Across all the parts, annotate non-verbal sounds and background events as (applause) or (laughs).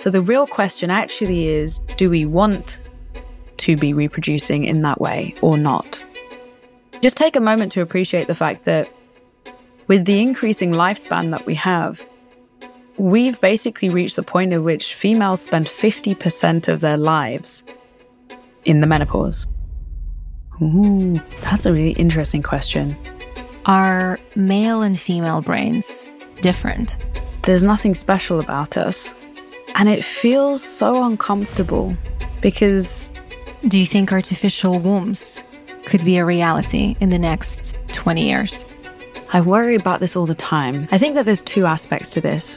So the real question actually is do we want to be reproducing in that way or not? Just take a moment to appreciate the fact that with the increasing lifespan that we have, we've basically reached the point at which females spend 50% of their lives in the menopause. Ooh, that's a really interesting question. Are male and female brains different? There's nothing special about us. And it feels so uncomfortable because. Do you think artificial wombs could be a reality in the next 20 years? I worry about this all the time. I think that there's two aspects to this.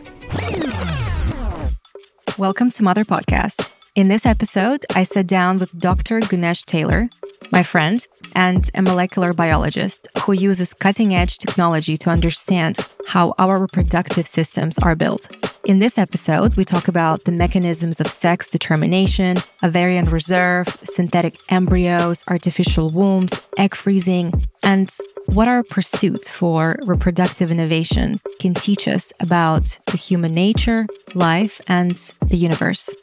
Welcome to Mother Podcast. In this episode, I sat down with Dr. Güneş Taylor, my friend, and a molecular biologist who uses cutting edge technology to understand how our reproductive systems are built. In this episode, we talk about the mechanisms of sex determination, ovarian reserve, synthetic embryos, artificial wombs, egg freezing, and what our pursuit for reproductive innovation can teach us about the human nature, life, and the universe.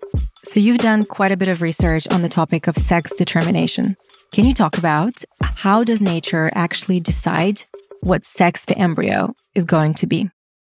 So, you've done quite a bit of research on the topic of sex determination. Can you talk about how does nature actually decide what sex the embryo is going to be?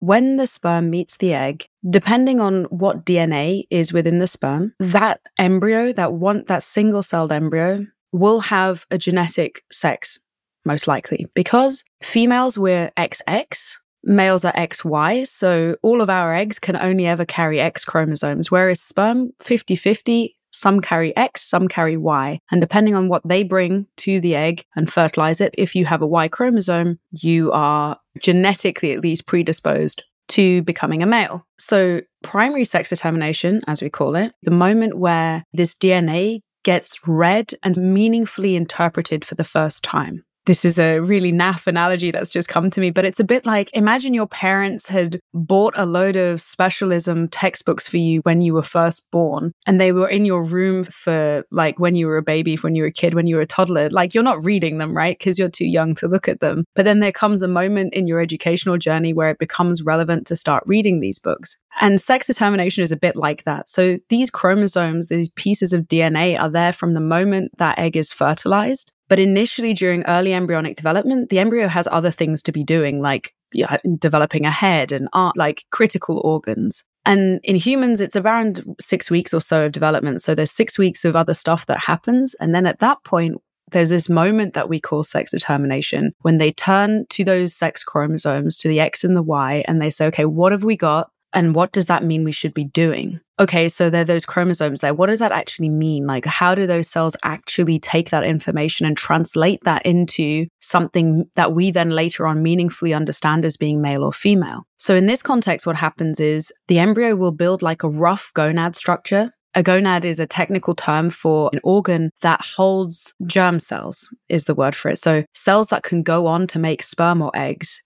When the sperm meets the egg, depending on what DNA is within the sperm, that embryo, that one that single-celled embryo will have a genetic sex most likely because females we're XX males are XY. So all of our eggs can only ever carry X chromosomes, whereas sperm 50 50. Some carry X, some carry Y. And depending on what they bring to the egg and fertilize it, if you have a Y chromosome, you are genetically at least predisposed to becoming a male. So, primary sex determination, as we call it, the moment where this DNA gets read and meaningfully interpreted for the first time this is a really naff analogy that's just come to me, but it's a bit like imagine your parents had bought a load of specialism textbooks for you when you were first born, and they were in your room for like when you were a baby, when you were a kid, when you were a toddler. Like you're not reading them, right? Because you're too young to look at them. But then there comes a moment in your educational journey where it becomes relevant to start reading these books. And sex determination is a bit like that. So these chromosomes, these pieces of DNA are there from the moment that egg is fertilized but initially, during early embryonic development, the embryo has other things to be doing, like yeah, developing a head and art, like critical organs. And in humans, it's around six weeks or so of development. So there's six weeks of other stuff that happens. And then at that point, there's this moment that we call sex determination when they turn to those sex chromosomes, to the X and the Y, and they say, okay, what have we got? And what does that mean we should be doing? Okay, so there are those chromosomes there. What does that actually mean? Like, how do those cells actually take that information and translate that into something that we then later on meaningfully understand as being male or female? So, in this context, what happens is the embryo will build like a rough gonad structure a gonad is a technical term for an organ that holds germ cells, is the word for it. So, cells that can go on to make sperm or eggs.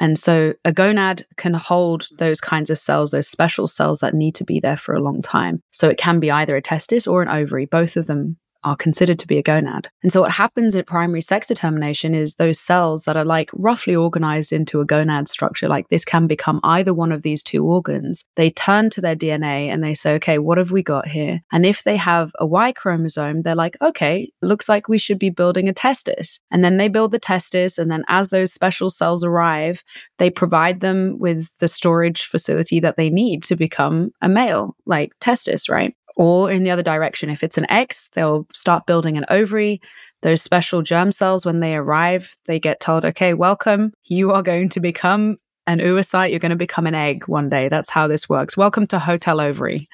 And so a gonad can hold those kinds of cells, those special cells that need to be there for a long time. So it can be either a testis or an ovary. Both of them are considered to be a gonad. And so what happens at primary sex determination is those cells that are like roughly organized into a gonad structure, like this can become either one of these two organs. They turn to their DNA and they say, okay, what have we got here? And if they have a Y chromosome, they're like, okay, looks like we should be building a testis. And then they build the testis. And then as those special cells arrive, they provide them with the storage facility that they need to become a male, like testis, right? Or in the other direction, if it's an X, they'll start building an ovary. Those special germ cells, when they arrive, they get told, okay, welcome. You are going to become an oocyte. You're going to become an egg one day. That's how this works. Welcome to Hotel Ovary.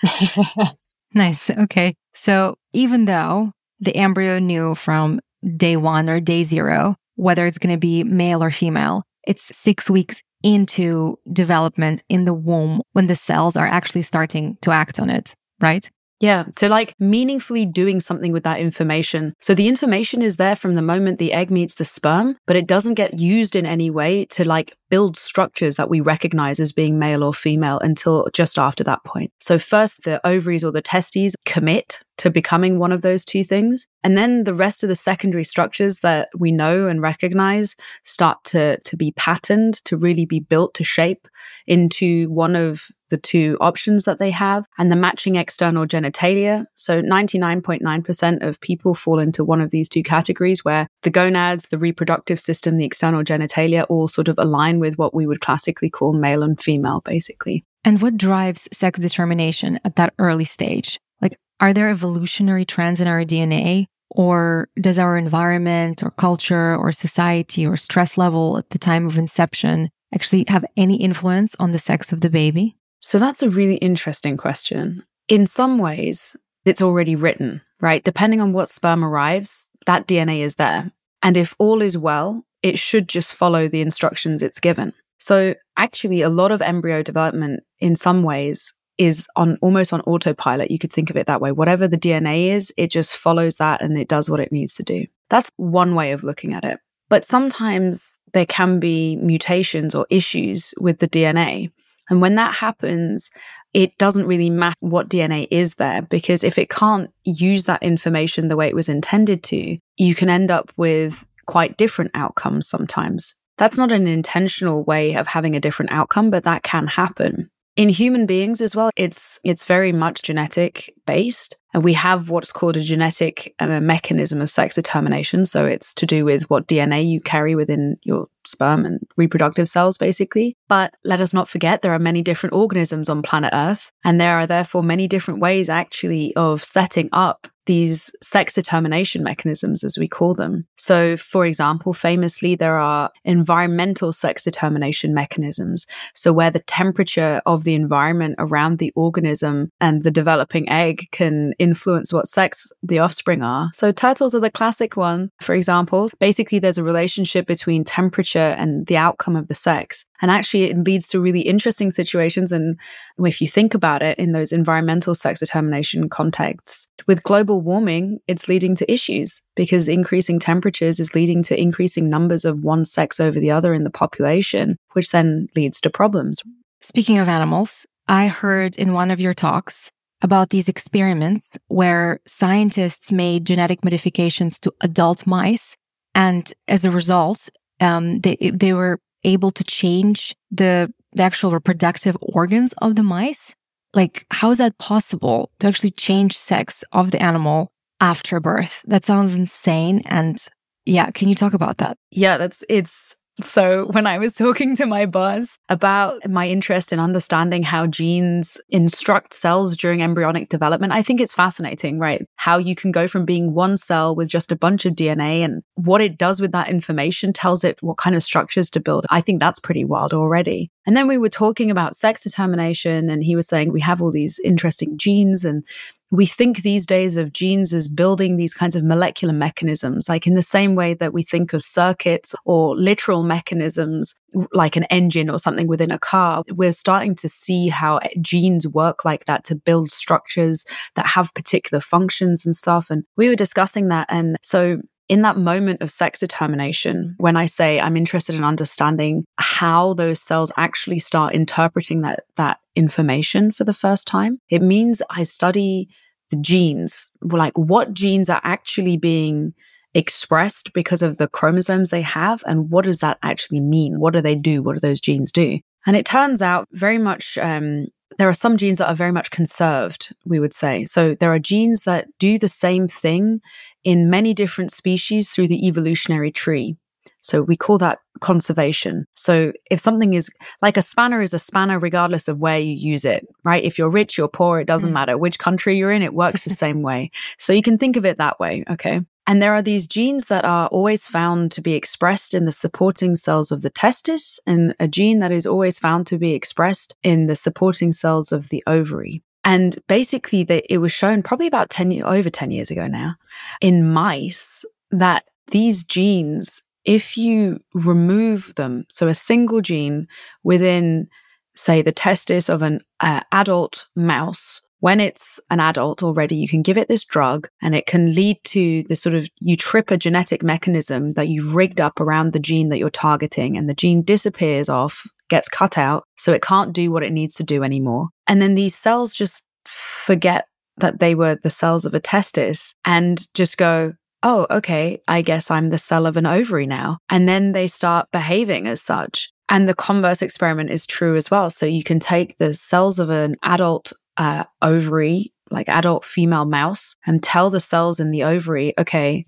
(laughs) nice. Okay. So even though the embryo knew from day one or day zero whether it's going to be male or female, it's six weeks into development in the womb when the cells are actually starting to act on it, right? Yeah, to like meaningfully doing something with that information. So the information is there from the moment the egg meets the sperm, but it doesn't get used in any way to like build structures that we recognize as being male or female until just after that point. So first the ovaries or the testes commit to becoming one of those two things. And then the rest of the secondary structures that we know and recognize start to, to be patterned, to really be built to shape into one of the two options that they have and the matching external genitalia. So 99.9% of people fall into one of these two categories where the gonads, the reproductive system, the external genitalia all sort of align with what we would classically call male and female, basically. And what drives sex determination at that early stage? Like, are there evolutionary trends in our DNA? Or does our environment or culture or society or stress level at the time of inception actually have any influence on the sex of the baby? So that's a really interesting question. In some ways, it's already written, right? Depending on what sperm arrives, that DNA is there. And if all is well, it should just follow the instructions it's given. So actually, a lot of embryo development in some ways is on almost on autopilot. You could think of it that way. Whatever the DNA is, it just follows that and it does what it needs to do. That's one way of looking at it. But sometimes there can be mutations or issues with the DNA. And when that happens, it doesn't really matter what DNA is there because if it can't use that information the way it was intended to, you can end up with quite different outcomes sometimes. That's not an intentional way of having a different outcome, but that can happen. In human beings as well, it's it's very much genetic based, and we have what's called a genetic uh, mechanism of sex determination. So it's to do with what DNA you carry within your sperm and reproductive cells, basically. But let us not forget there are many different organisms on planet Earth, and there are therefore many different ways actually of setting up these sex determination mechanisms, as we call them. So, for example, famously, there are environmental sex determination mechanisms. So, where the temperature of the environment around the organism and the developing egg can influence what sex the offspring are. So, turtles are the classic one, for example. Basically, there's a relationship between temperature and the outcome of the sex. And actually, it leads to really interesting situations. And if you think about it in those environmental sex determination contexts, with global warming, it's leading to issues because increasing temperatures is leading to increasing numbers of one sex over the other in the population, which then leads to problems. Speaking of animals, I heard in one of your talks about these experiments where scientists made genetic modifications to adult mice. And as a result, um, they, they were able to change the, the actual reproductive organs of the mice? Like, how is that possible to actually change sex of the animal after birth? That sounds insane. And yeah, can you talk about that? Yeah, that's it's so, when I was talking to my boss about my interest in understanding how genes instruct cells during embryonic development, I think it's fascinating, right? How you can go from being one cell with just a bunch of DNA and what it does with that information tells it what kind of structures to build. I think that's pretty wild already. And then we were talking about sex determination, and he was saying we have all these interesting genes and we think these days of genes as building these kinds of molecular mechanisms, like in the same way that we think of circuits or literal mechanisms, like an engine or something within a car. We're starting to see how genes work like that to build structures that have particular functions and stuff. And we were discussing that. And so in that moment of sex determination, when I say I'm interested in understanding how those cells actually start interpreting that, that information for the first time, it means I study the genes, like what genes are actually being expressed because of the chromosomes they have. And what does that actually mean? What do they do? What do those genes do? And it turns out very much um, there are some genes that are very much conserved, we would say. So there are genes that do the same thing in many different species through the evolutionary tree. So we call that conservation. So if something is like a spanner is a spanner regardless of where you use it, right? If you're rich, you're poor, it doesn't mm. matter which country you're in, it works the same way. (laughs) So you can think of it that way, okay? And there are these genes that are always found to be expressed in the supporting cells of the testis, and a gene that is always found to be expressed in the supporting cells of the ovary. And basically, the, it was shown probably about 10, over 10 years ago now in mice that these genes, if you remove them, so a single gene within, say, the testis of an uh, adult mouse when it's an adult already, you can give it this drug and it can lead to this sort of, you trip a genetic mechanism that you've rigged up around the gene that you're targeting and the gene disappears off, gets cut out. So it can't do what it needs to do anymore. And then these cells just forget that they were the cells of a testis and just go, oh, okay, I guess I'm the cell of an ovary now. And then they start behaving as such. And the converse experiment is true as well. So you can take the cells of an adult uh, ovary, like adult female mouse, and tell the cells in the ovary, okay,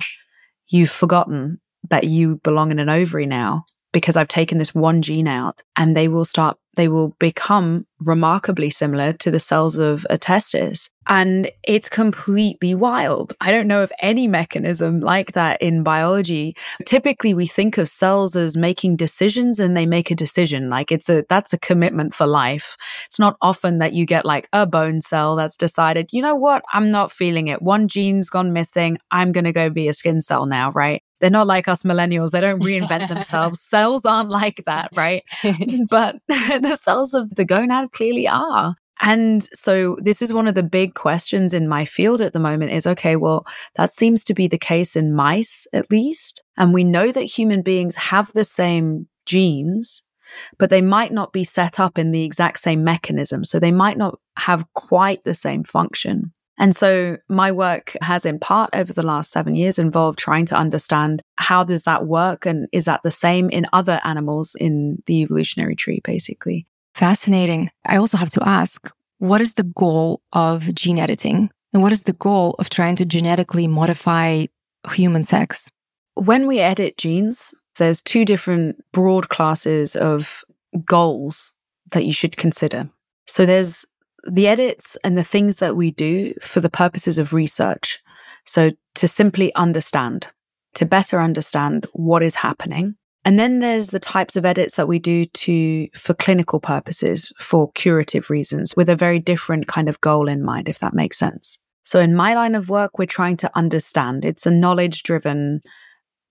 you've forgotten that you belong in an ovary now because I've taken this one gene out and they will start, they will become remarkably similar to the cells of a testis. And it's completely wild. I don't know of any mechanism like that in biology. Typically, we think of cells as making decisions and they make a decision. Like it's a, that's a commitment for life. It's not often that you get like a bone cell that's decided, you know what? I'm not feeling it. One gene's gone missing. I'm going to go be a skin cell now, right? They're not like us millennials. They don't reinvent (laughs) themselves. cells aren't like that, right? (laughs) but (laughs) the cells of the gonad clearly are. And so this is one of the big questions in my field at the moment is okay, well, that seems to be the case in mice at least. And we know that human beings have the same genes, but they might not be set up in the exact same mechanism. So they might not have quite the same function. And so my work has in part over the last seven years involved trying to understand how does that work and is that the same in other animals in the evolutionary tree, basically. Fascinating. I also have to ask what is the goal of gene editing? And what is the goal of trying to genetically modify human sex? When we edit genes, there's two different broad classes of goals that you should consider. So there's the edits and the things that we do for the purposes of research. So to simply understand, to better understand what is happening and then there's the types of edits that we do to for clinical purposes, for curative reasons, with a very different kind of goal in mind, if that makes sense. So in my line of work, we're trying to understand. It's a knowledge driven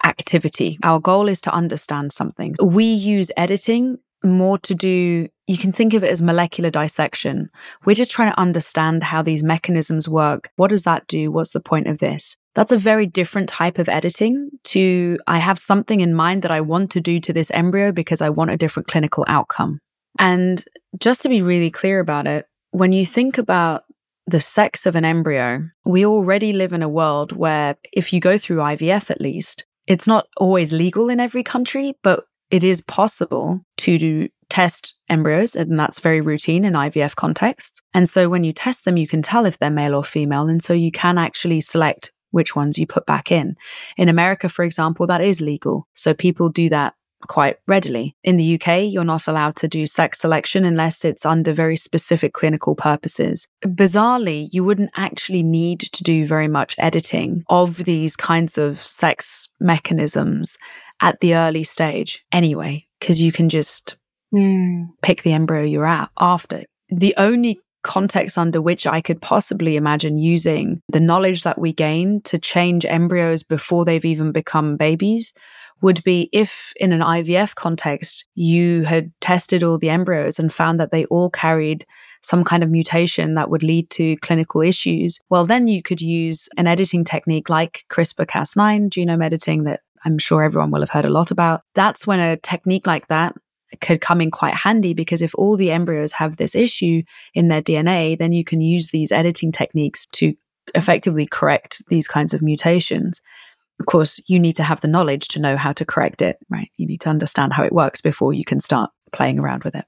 activity. Our goal is to understand something. We use editing more to do, you can think of it as molecular dissection. We're just trying to understand how these mechanisms work. What does that do? What's the point of this? That's a very different type of editing to I have something in mind that I want to do to this embryo because I want a different clinical outcome. And just to be really clear about it, when you think about the sex of an embryo, we already live in a world where if you go through IVF at least, it's not always legal in every country, but it is possible to do test embryos, and that's very routine in IVF contexts. And so when you test them, you can tell if they're male or female. And so you can actually select which ones you put back in. In America, for example, that is legal. So people do that quite readily. In the UK, you're not allowed to do sex selection unless it's under very specific clinical purposes. Bizarrely, you wouldn't actually need to do very much editing of these kinds of sex mechanisms at the early stage anyway, because you can just mm. pick the embryo you're at after. The only context under which I could possibly imagine using the knowledge that we gain to change embryos before they've even become babies would be if in an IVF context you had tested all the embryos and found that they all carried some kind of mutation that would lead to clinical issues, well, then you could use an editing technique like CRISPR Cas9 genome editing that I'm sure everyone will have heard a lot about. That's when a technique like that could come in quite handy because if all the embryos have this issue in their DNA, then you can use these editing techniques to effectively correct these kinds of mutations. Of course, you need to have the knowledge to know how to correct it, right? You need to understand how it works before you can start playing around with it.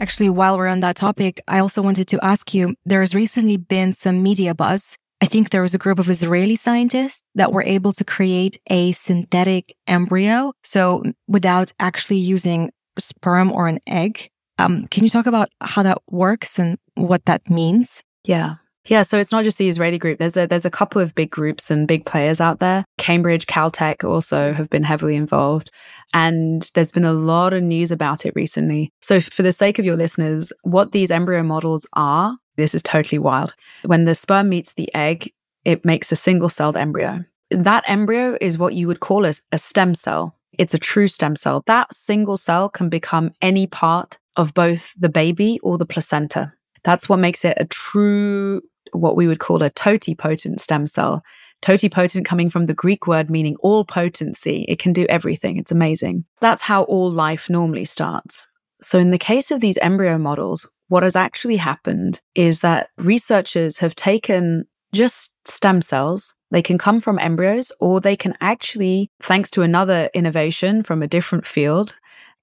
Actually, while we're on that topic, I also wanted to ask you there has recently been some media buzz I think there was a group of Israeli scientists that were able to create a synthetic embryo. So without actually using sperm or an egg. Um, can you talk about how that works and what that means? Yeah. Yeah, so it's not just the Israeli group. There's a there's a couple of big groups and big players out there. Cambridge, Caltech also have been heavily involved, and there's been a lot of news about it recently. So for the sake of your listeners, what these embryo models are this is totally wild. When the sperm meets the egg, it makes a single celled embryo. That embryo is what you would call a, a stem cell. It's a true stem cell. That single cell can become any part of both the baby or the placenta. That's what makes it a true, what we would call a totipotent stem cell. Totipotent coming from the Greek word meaning all potency. It can do everything. It's amazing. That's how all life normally starts. So, in the case of these embryo models, what has actually happened is that researchers have taken just stem cells. They can come from embryos, or they can actually, thanks to another innovation from a different field,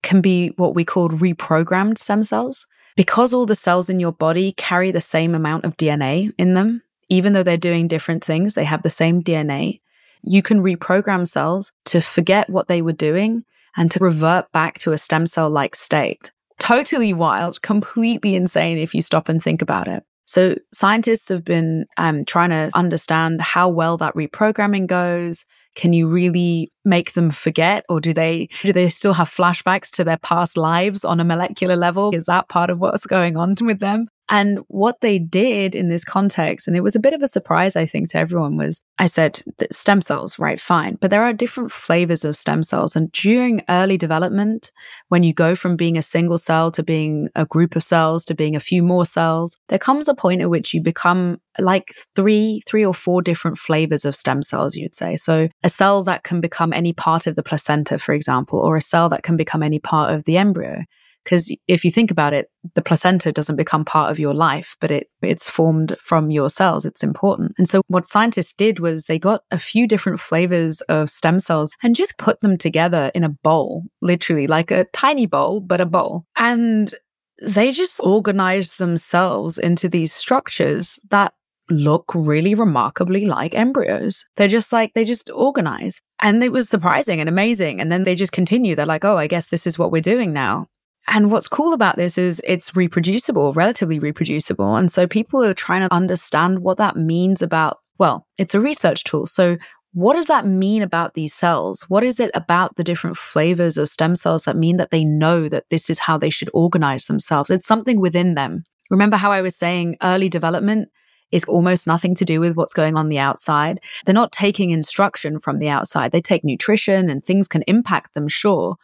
can be what we call reprogrammed stem cells. Because all the cells in your body carry the same amount of DNA in them, even though they're doing different things, they have the same DNA. You can reprogram cells to forget what they were doing and to revert back to a stem cell like state. Totally wild, completely insane if you stop and think about it. So, scientists have been um, trying to understand how well that reprogramming goes. Can you really make them forget, or do they do they still have flashbacks to their past lives on a molecular level? Is that part of what's going on with them? And what they did in this context, and it was a bit of a surprise, I think, to everyone, was I said stem cells, right, fine. But there are different flavors of stem cells. And during early development, when you go from being a single cell to being a group of cells to being a few more cells, there comes a point at which you become like three, three or four different flavors of stem cells, you'd say. So a cell that can become any part of the placenta, for example, or a cell that can become any part of the embryo. Because if you think about it, the placenta doesn't become part of your life, but it it's formed from your cells. It's important. And so what scientists did was they got a few different flavors of stem cells and just put them together in a bowl, literally like a tiny bowl, but a bowl. And they just organized themselves into these structures that look really remarkably like embryos. They're just like, they just organize. And it was surprising and amazing. And then they just continue. They're like, oh, I guess this is what we're doing now. And what's cool about this is it's reproducible, relatively reproducible. And so people are trying to understand what that means about, well, it's a research tool. So what does that mean about these cells? What is it about the different flavors of stem cells that mean that they know that this is how they should organize themselves? It's something within them. Remember how I was saying early development is almost nothing to do with what's going on the outside. They're not taking instruction from the outside. They take nutrition and things can impact them, sure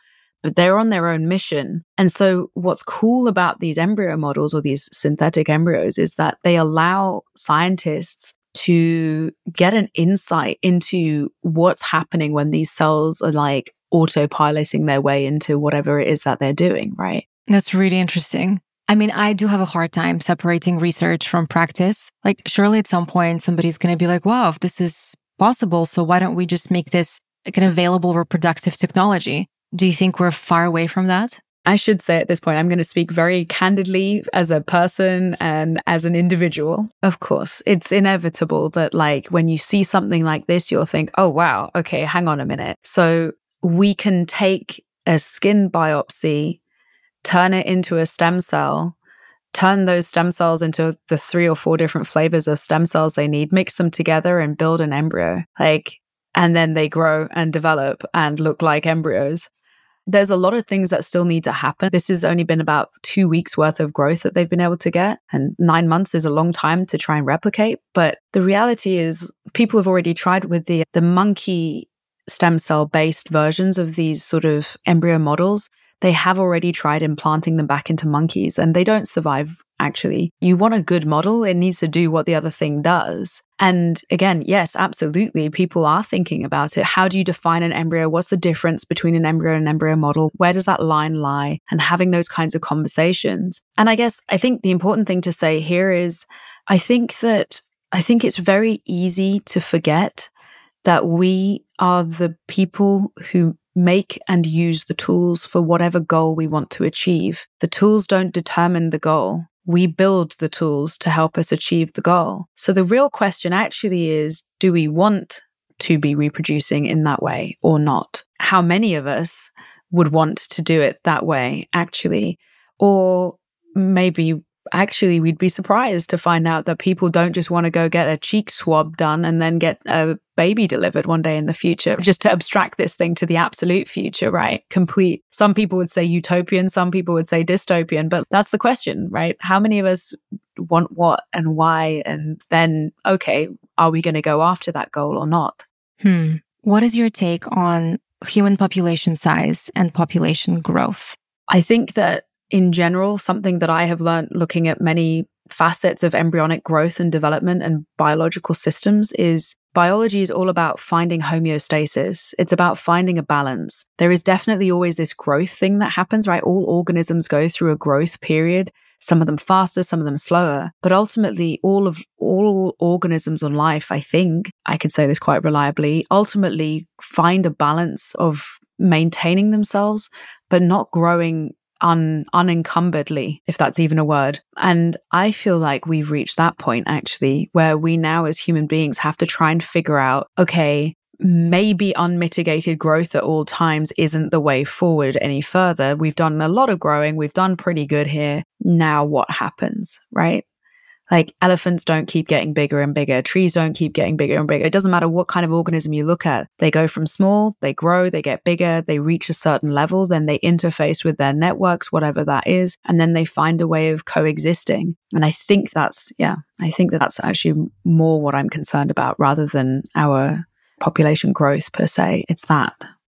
but they're on their own mission. And so, what's cool about these embryo models or these synthetic embryos is that they allow scientists to get an insight into what's happening when these cells are like autopiloting their way into whatever it is that they're doing, right? That's really interesting. I mean, I do have a hard time separating research from practice. Like, surely at some point, somebody's going to be like, wow, if this is possible, so why don't we just make this like an available reproductive technology? Do you think we're far away from that? I should say at this point, I'm going to speak very candidly as a person and as an individual. Of course, it's inevitable that, like, when you see something like this, you'll think, oh, wow, okay, hang on a minute. So we can take a skin biopsy, turn it into a stem cell, turn those stem cells into the three or four different flavors of stem cells they need, mix them together, and build an embryo. Like, and then they grow and develop and look like embryos. There's a lot of things that still need to happen. This has only been about two weeks worth of growth that they've been able to get. And nine months is a long time to try and replicate. But the reality is people have already tried with the, the monkey stem cell based versions of these sort of embryo models they have already tried implanting them back into monkeys and they don't survive actually. You want a good model, it needs to do what the other thing does. And again, yes, absolutely. People are thinking about it. How do you define an embryo? What's the difference between an embryo and an embryo model? Where does that line lie? And having those kinds of conversations. And I guess I think the important thing to say here is I think that I think it's very easy to forget that we are the people who make and use the tools for whatever goal we want to achieve. The tools don't determine the goal. We build the tools to help us achieve the goal. So the real question actually is do we want to be reproducing in that way or not? How many of us would want to do it that way, actually? Or maybe actually we'd be surprised to find out that people don't just want to go get a cheek swab done and then get a baby delivered one day in the future. Just to abstract this thing to the absolute future right? Complete. Some people would say utopian some people would say dystopian but that's the question right? How many of us want what and why and then okay are we going to go after that goal or not? Hmm. What is your take on human population size and population growth? I think that in general, something that I have learned looking at many facets of embryonic growth and development and biological systems is biology is all about finding homeostasis. It's about finding a balance. There is definitely always this growth thing that happens, right? All organisms go through a growth period, some of them faster, some of them slower. But ultimately, all of all organisms on life, I think I can say this quite reliably, ultimately find a balance of maintaining themselves, but not growing un, unencumberedly, if that's even a word. And I feel like we've reached that point actually, where we now as human beings have to try and figure out, okay, maybe unmitigated growth at all times isn't the way forward any further. We've done a lot of growing. We've done pretty good here. Now what happens, right? Like elephants don't keep getting bigger and bigger. Trees don't keep getting bigger and bigger. It doesn't matter what kind of organism you look at. They go from small, they grow, they get bigger, they reach a certain level, then they interface with their networks, whatever that is, and then they find a way of coexisting. And I think that's, yeah, I think that that's actually more what I'm concerned about rather than our population growth per se. It's that.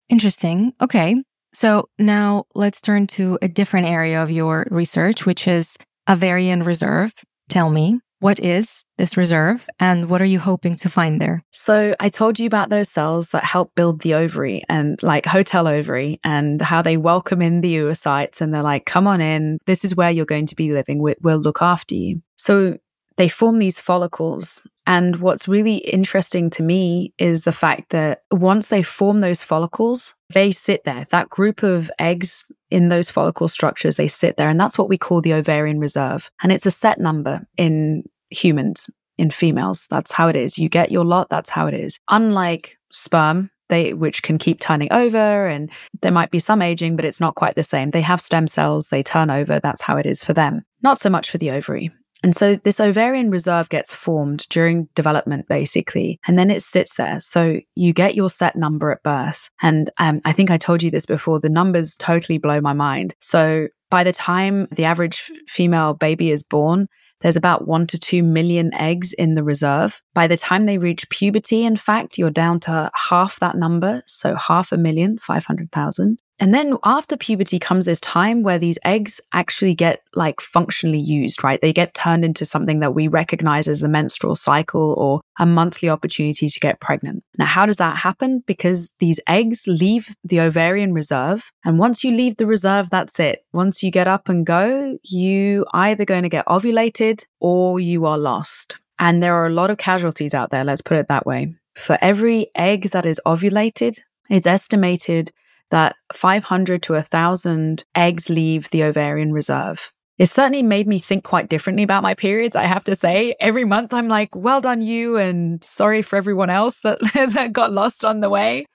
Interesting. Okay. So now let's turn to a different area of your research, which is ovarian reserve. Tell me, what is this reserve and what are you hoping to find there? So, I told you about those cells that help build the ovary and like hotel ovary and how they welcome in the oocytes and they're like, come on in. This is where you're going to be living. We'll look after you. So, they form these follicles. And what's really interesting to me is the fact that once they form those follicles, they sit there. That group of eggs in those follicle structures, they sit there. And that's what we call the ovarian reserve. And it's a set number in humans, in females. That's how it is. You get your lot, that's how it is. Unlike sperm, they which can keep turning over and there might be some aging but it's not quite the same they have stem cells they turn over that's how it is for them not so much for the ovary and so this ovarian reserve gets formed during development, basically, and then it sits there. So you get your set number at birth. And um, I think I told you this before, the numbers totally blow my mind. So by the time the average female baby is born, there's about one to two million eggs in the reserve. By the time they reach puberty, in fact, you're down to half that number. So half a million, 500,000. And then after puberty comes this time where these eggs actually get like functionally used, right? They get turned into something that we recognize as the menstrual cycle or a monthly opportunity to get pregnant. Now, how does that happen? Because these eggs leave the ovarian reserve. And once you leave the reserve, that's it. Once you get up and go, you either going to get ovulated or you are lost. And there are a lot of casualties out there. Let's put it that way. For every egg that is ovulated, it's estimated that 500 to 1,000 eggs leave the ovarian reserve. It certainly made me think quite differently about my periods, I have to say. Every month I'm like, well done you and sorry for everyone else that, (laughs) that got lost on the way.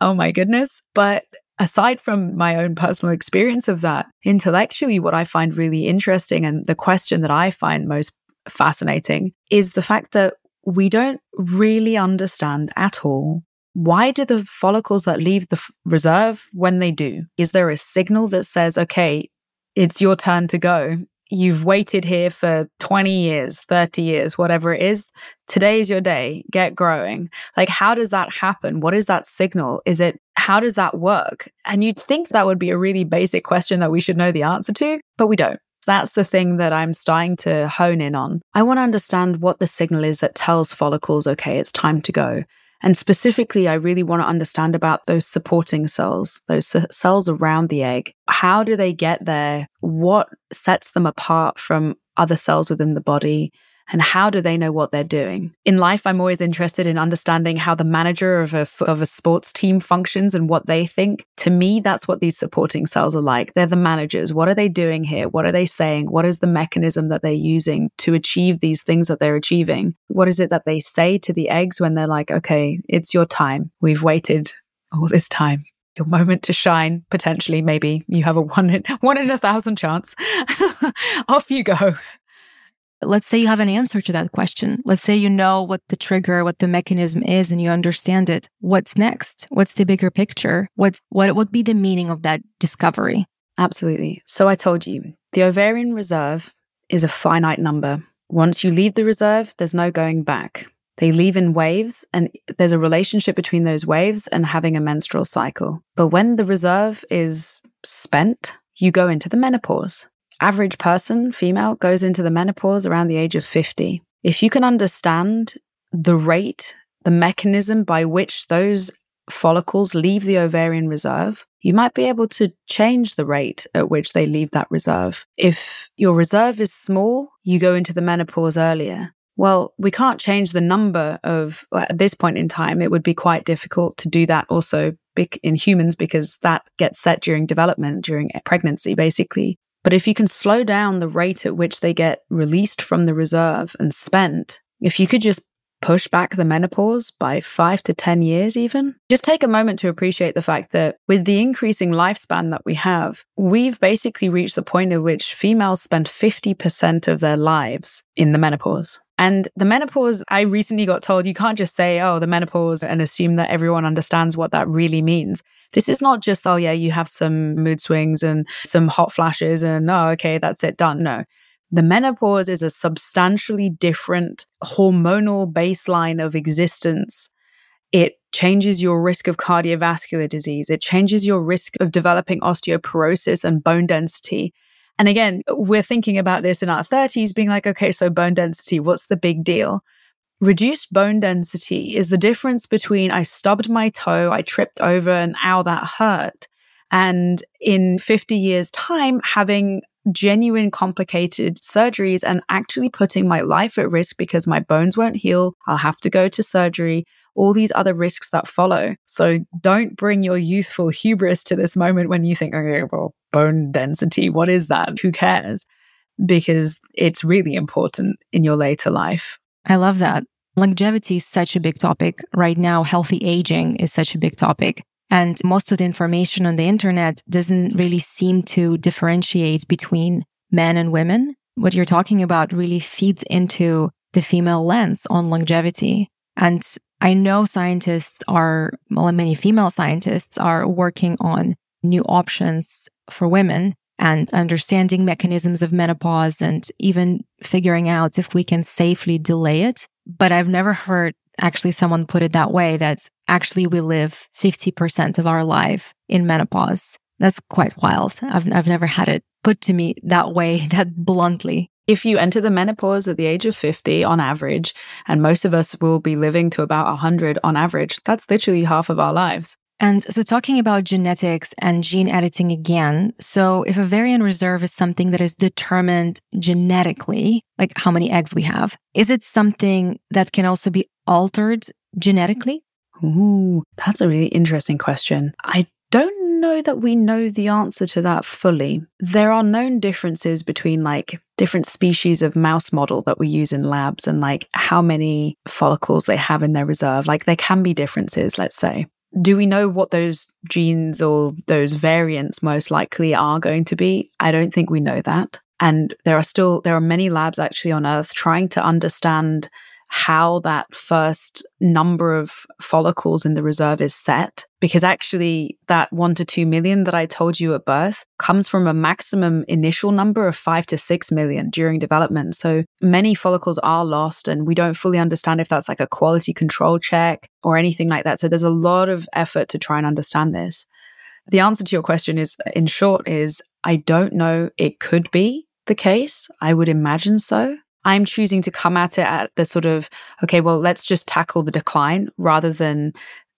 Oh my goodness. But aside from my own personal experience of that, intellectually, what I find really interesting and the question that I find most fascinating is the fact that we don't really understand at all why do the follicles that leave the f- reserve when they do? Is there a signal that says, okay, it's your turn to go? You've waited here for 20 years, 30 years, whatever it is. Today is your day. Get growing. Like, how does that happen? What is that signal? Is it, how does that work? And you'd think that would be a really basic question that we should know the answer to, but we don't. That's the thing that I'm starting to hone in on. I want to understand what the signal is that tells follicles, okay, it's time to go. And specifically, I really want to understand about those supporting cells, those cells around the egg. How do they get there? What sets them apart from other cells within the body? And how do they know what they're doing? In life, I'm always interested in understanding how the manager of a, of a sports team functions and what they think. To me, that's what these supporting cells are like. They're the managers. What are they doing here? What are they saying? What is the mechanism that they're using to achieve these things that they're achieving? What is it that they say to the eggs when they're like, okay, it's your time. We've waited all this time your moment to shine potentially maybe you have a one in (laughs) one in a thousand chance (laughs) off you go let's say you have an answer to that question. Let's say you know what the trigger, what the mechanism is, and you understand it. What's next? What's the bigger picture? What's what would be the meaning of that discovery? Absolutely. So I told you, the ovarian reserve is a finite number. Once you leave the reserve, there's no going back. They leave in waves, and there's a relationship between those waves and having a menstrual cycle. But when the reserve is spent, you go into the menopause. Average person, female, goes into the menopause around the age of 50. If you can understand the rate, the mechanism by which those follicles leave the ovarian reserve, you might be able to change the rate at which they leave that reserve. If your reserve is small, you go into the menopause earlier. Well, we can't change the number of, at this point in time, it would be quite difficult to do that also in humans because that gets set during development, during pregnancy, basically. But if you can slow down the rate at which they get released from the reserve and spent, if you could just push back the menopause by five to 10 years, even. Just take a moment to appreciate the fact that with the increasing lifespan that we have, we've basically reached the point at which females spend 50% of their lives in the menopause. And the menopause, I recently got told you can't just say, oh, the menopause and assume that everyone understands what that really means. This is not just, oh, yeah, you have some mood swings and some hot flashes and, oh, okay, that's it, done. No. The menopause is a substantially different hormonal baseline of existence. It changes your risk of cardiovascular disease. It changes your risk of developing osteoporosis and bone density. And again, we're thinking about this in our 30s, being like, okay, so bone density, what's the big deal? Reduced bone density is the difference between I stubbed my toe, I tripped over, and ow, that hurt. And in 50 years' time, having genuine complicated surgeries and actually putting my life at risk because my bones won't heal. I'll have to go to surgery, all these other risks that follow. So don't bring your youthful hubris to this moment when you think, okay, well, bone density, what is that? Who cares? Because it's really important in your later life. I love that. Longevity is such a big topic. Right now, healthy aging is such a big topic. And most of the information on the internet doesn't really seem to differentiate between men and women. What you're talking about really feeds into the female lens on longevity. And I know scientists are, well, many female scientists are working on new options for women and understanding mechanisms of menopause and even figuring out if we can safely delay it. But I've never heard actually someone put it that way that actually we live 50% of our life in menopause. That's quite wild. I've, I've never had it put to me that way, (laughs) that bluntly. If you enter the menopause at the age of 50 on average, and most of us will be living to about 100 on average, that's literally half of our lives. And so, talking about genetics and gene editing again. So, if a ovarian reserve is something that is determined genetically, like how many eggs we have, is it something that can also be altered genetically? Ooh, that's a really interesting question. I don't know that we know the answer to that fully. There are known differences between like different species of mouse model that we use in labs and like how many follicles they have in their reserve. Like there can be differences, let's say. Do we know what those genes or those variants most likely are going to be? I don't think we know that. And there are still there are many labs actually on earth trying to understand how that first number of follicles in the reserve is set. Because actually, that one to two million that I told you at birth comes from a maximum initial number of five to six million during development. So many follicles are lost, and we don't fully understand if that's like a quality control check or anything like that. So there's a lot of effort to try and understand this. The answer to your question is, in short, is I don't know. It could be the case. I would imagine so. I'm choosing to come at it at the sort of, okay, well, let's just tackle the decline rather than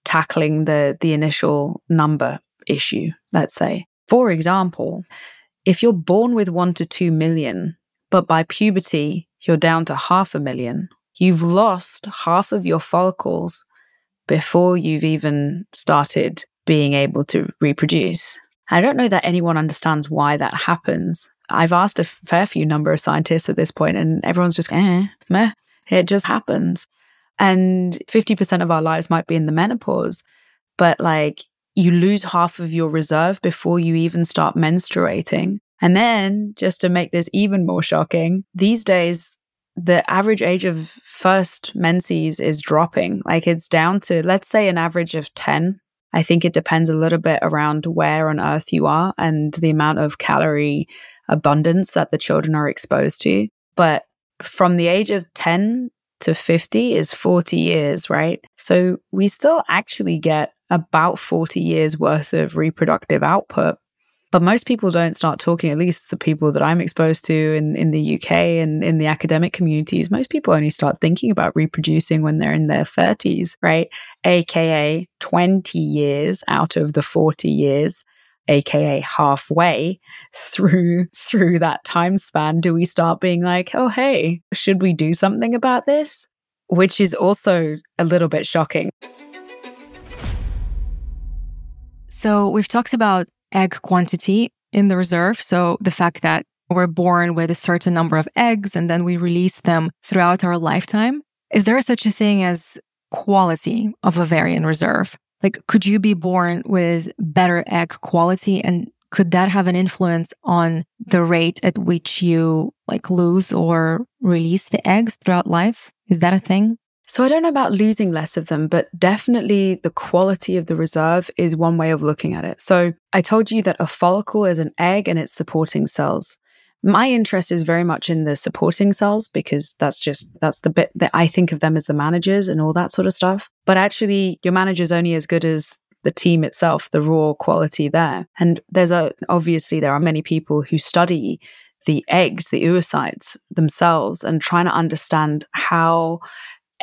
tackling the, the initial number issue, let's say. For example, if you're born with one to two million, but by puberty, you're down to half a million, you've lost half of your follicles before you've even started being able to reproduce. I don't know that anyone understands why that happens. I've asked a fair few number of scientists at this point, and everyone's just, eh, meh, it just happens. And 50% of our lives might be in the menopause, but like you lose half of your reserve before you even start menstruating. And then, just to make this even more shocking, these days, the average age of first menses is dropping. Like it's down to, let's say, an average of 10. I think it depends a little bit around where on earth you are and the amount of calorie abundance that the children are exposed to. But from the age of 10 to 50 is 40 years, right? So we still actually get about 40 years worth of reproductive output. But most people don't start talking, at least the people that I'm exposed to in, in the UK and in the academic communities, most people only start thinking about reproducing when they're in their 30s, right? AKA 20 years out of the 40 years aka halfway through through that time span do we start being like oh hey should we do something about this which is also a little bit shocking so we've talked about egg quantity in the reserve. So the fact that we're born with a certain number of eggs and then we release them throughout our lifetime. Is there such a thing as quality of ovarian reserve? Like, could you be born with better egg quality and could that have an influence on the rate at which you like lose or release the eggs throughout life? Is that a thing? So I don't know about losing less of them, but definitely the quality of the reserve is one way of looking at it. So I told you that a follicle is an egg and its supporting cells. My interest is very much in the supporting cells because that's just that's the bit that I think of them as the managers and all that sort of stuff. But actually your manager's only as good as the team itself, the raw quality there. And there's a obviously there are many people who study the eggs, the oocytes themselves and trying to understand how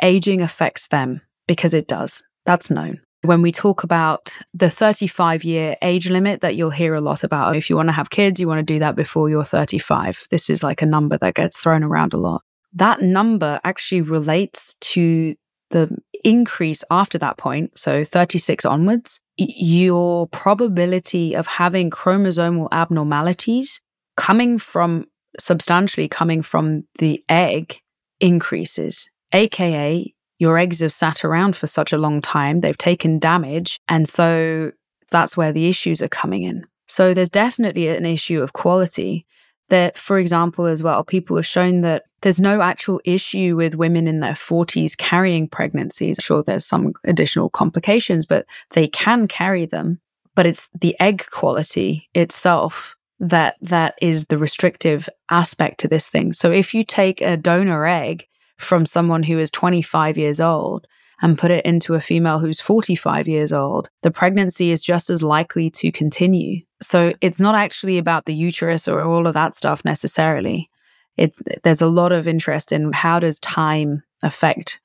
aging affects them because it does. That's known. When we talk about the 35 year age limit that you'll hear a lot about, if you want to have kids, you want to do that before you're 35. This is like a number that gets thrown around a lot. That number actually relates to the increase after that point, so 36 onwards, your probability of having chromosomal abnormalities coming from substantially coming from the egg increases aka your eggs have sat around for such a long time, they've taken damage. And so that's where the issues are coming in. So there's definitely an issue of quality. That, for example, as well, people have shown that there's no actual issue with women in their 40s carrying pregnancies. Sure, there's some additional complications, but they can carry them. But it's the egg quality itself that that is the restrictive aspect to this thing. So if you take a donor egg from someone who is 25 years old and put it into a female who's 45 years old, the pregnancy is just as likely to continue. So it's not actually about the uterus or all of that stuff necessarily. It, there's a lot of interest in how does time affect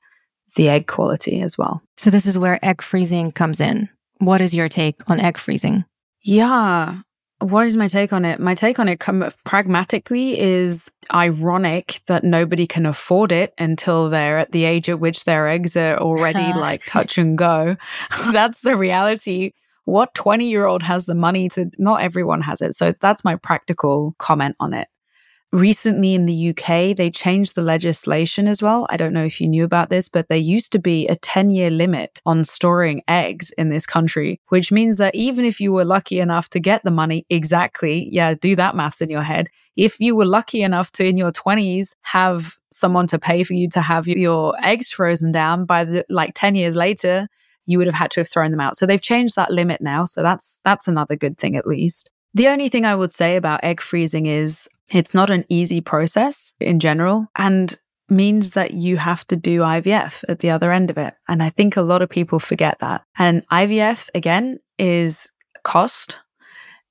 the egg quality as well. So this is where egg freezing comes in. What is your take on egg freezing? Yeah, what is my take on it? My take on it, pragmatically, is ironic that nobody can afford it until they're at the age at which their eggs are already (laughs) like touch and go. (laughs) that's the reality. What 20 year old has the money to? Not everyone has it. So that's my practical comment on it. Recently in the UK, they changed the legislation as well. I don't know if you knew about this, but there used to be a 10 year limit on storing eggs in this country, which means that even if you were lucky enough to get the money, exactly, yeah, do that maths in your head. If you were lucky enough to, in your 20s, have someone to pay for you to have your eggs frozen down by the like 10 years later, you would have had to have thrown them out. So they've changed that limit now. So that's that's another good thing at least. The only thing I would say about egg freezing is it's not an easy process in general and means that you have to do IVF at the other end of it. And I think a lot of people forget that. And IVF, again, is cost.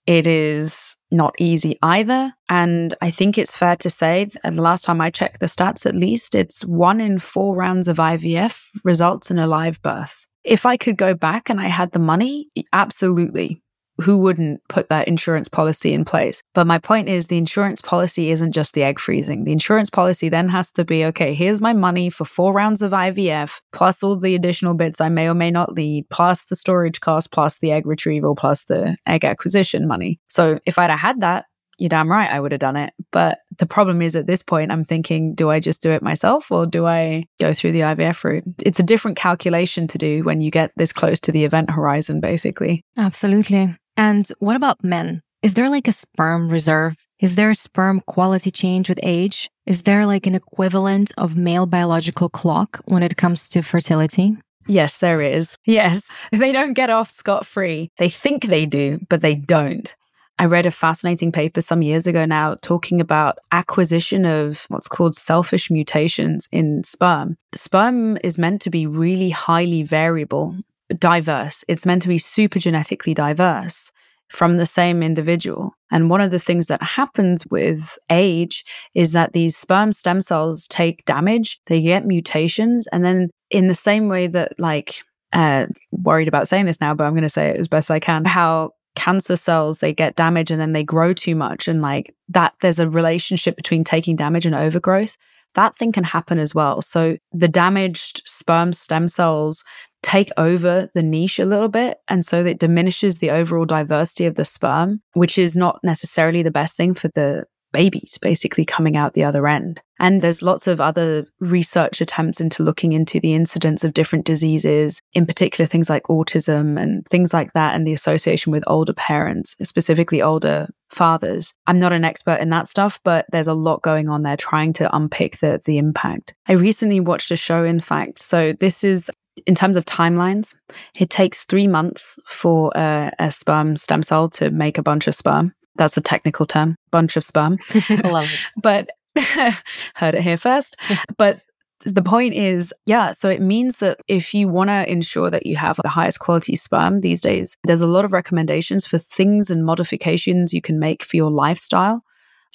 It is not easy either. And I think it's fair to say, and the last time I checked the stats, at least, it's one in four rounds of IVF results in a live birth. If I could go back and I had the money, absolutely who wouldn't put that insurance policy in place? But my point is the insurance policy isn't just the egg freezing. The insurance policy then has to be okay, here's my money for four rounds of IVF, plus all the additional bits I may or may not need, plus the storage cost, plus the egg retrieval, plus the egg acquisition money. So if I'd have had that, you're damn right I would have done it. But the problem is at this point, I'm thinking, do I just do it myself or do I go through the IVF route? It's a different calculation to do when you get this close to the event horizon, basically. Absolutely. And what about men? Is there like a sperm reserve? Is there a sperm quality change with age? Is there like an equivalent of male biological clock when it comes to fertility? Yes, there is. Yes. (laughs) They don't get off scot free. They think they do, but they don't. I read a fascinating paper some years ago now talking about acquisition of what's called selfish mutations in sperm. Sperm is meant to be really highly variable diverse. It's meant to be super genetically diverse. from the same individual. And one of the things that happens with age is that these sperm stem cells take damage, they get mutations, and then in the same way that, like, uh, worried about saying this now, but I'm going to say it as best I can. How cancer cells they get damaged and then they grow too much, and like that, there's a relationship between taking damage and overgrowth. That thing can happen as well. So the damaged sperm stem cells take over the niche a little bit. And so it diminishes the overall diversity of the sperm, which is not necessarily the best thing for the babies basically coming out the other end. And there's lots of other research attempts into looking into the incidence of different diseases, in particular things like autism and things like that, and the association with older parents, specifically older fathers. I'm not an expert in that stuff, but there's a lot going on there trying to unpick the, the impact. I recently watched a show, in fact. So this is in terms of timelines, it takes three months for a, a, sperm stem cell to make a bunch of sperm. That's the technical term, bunch of sperm. (laughs) Love it. (laughs) but (laughs) heard it here first. but the point is, yeah, so it means that if you want to ensure that you have the highest quality sperm these days, there's a lot of recommendations for things and modifications you can make for your lifestyle.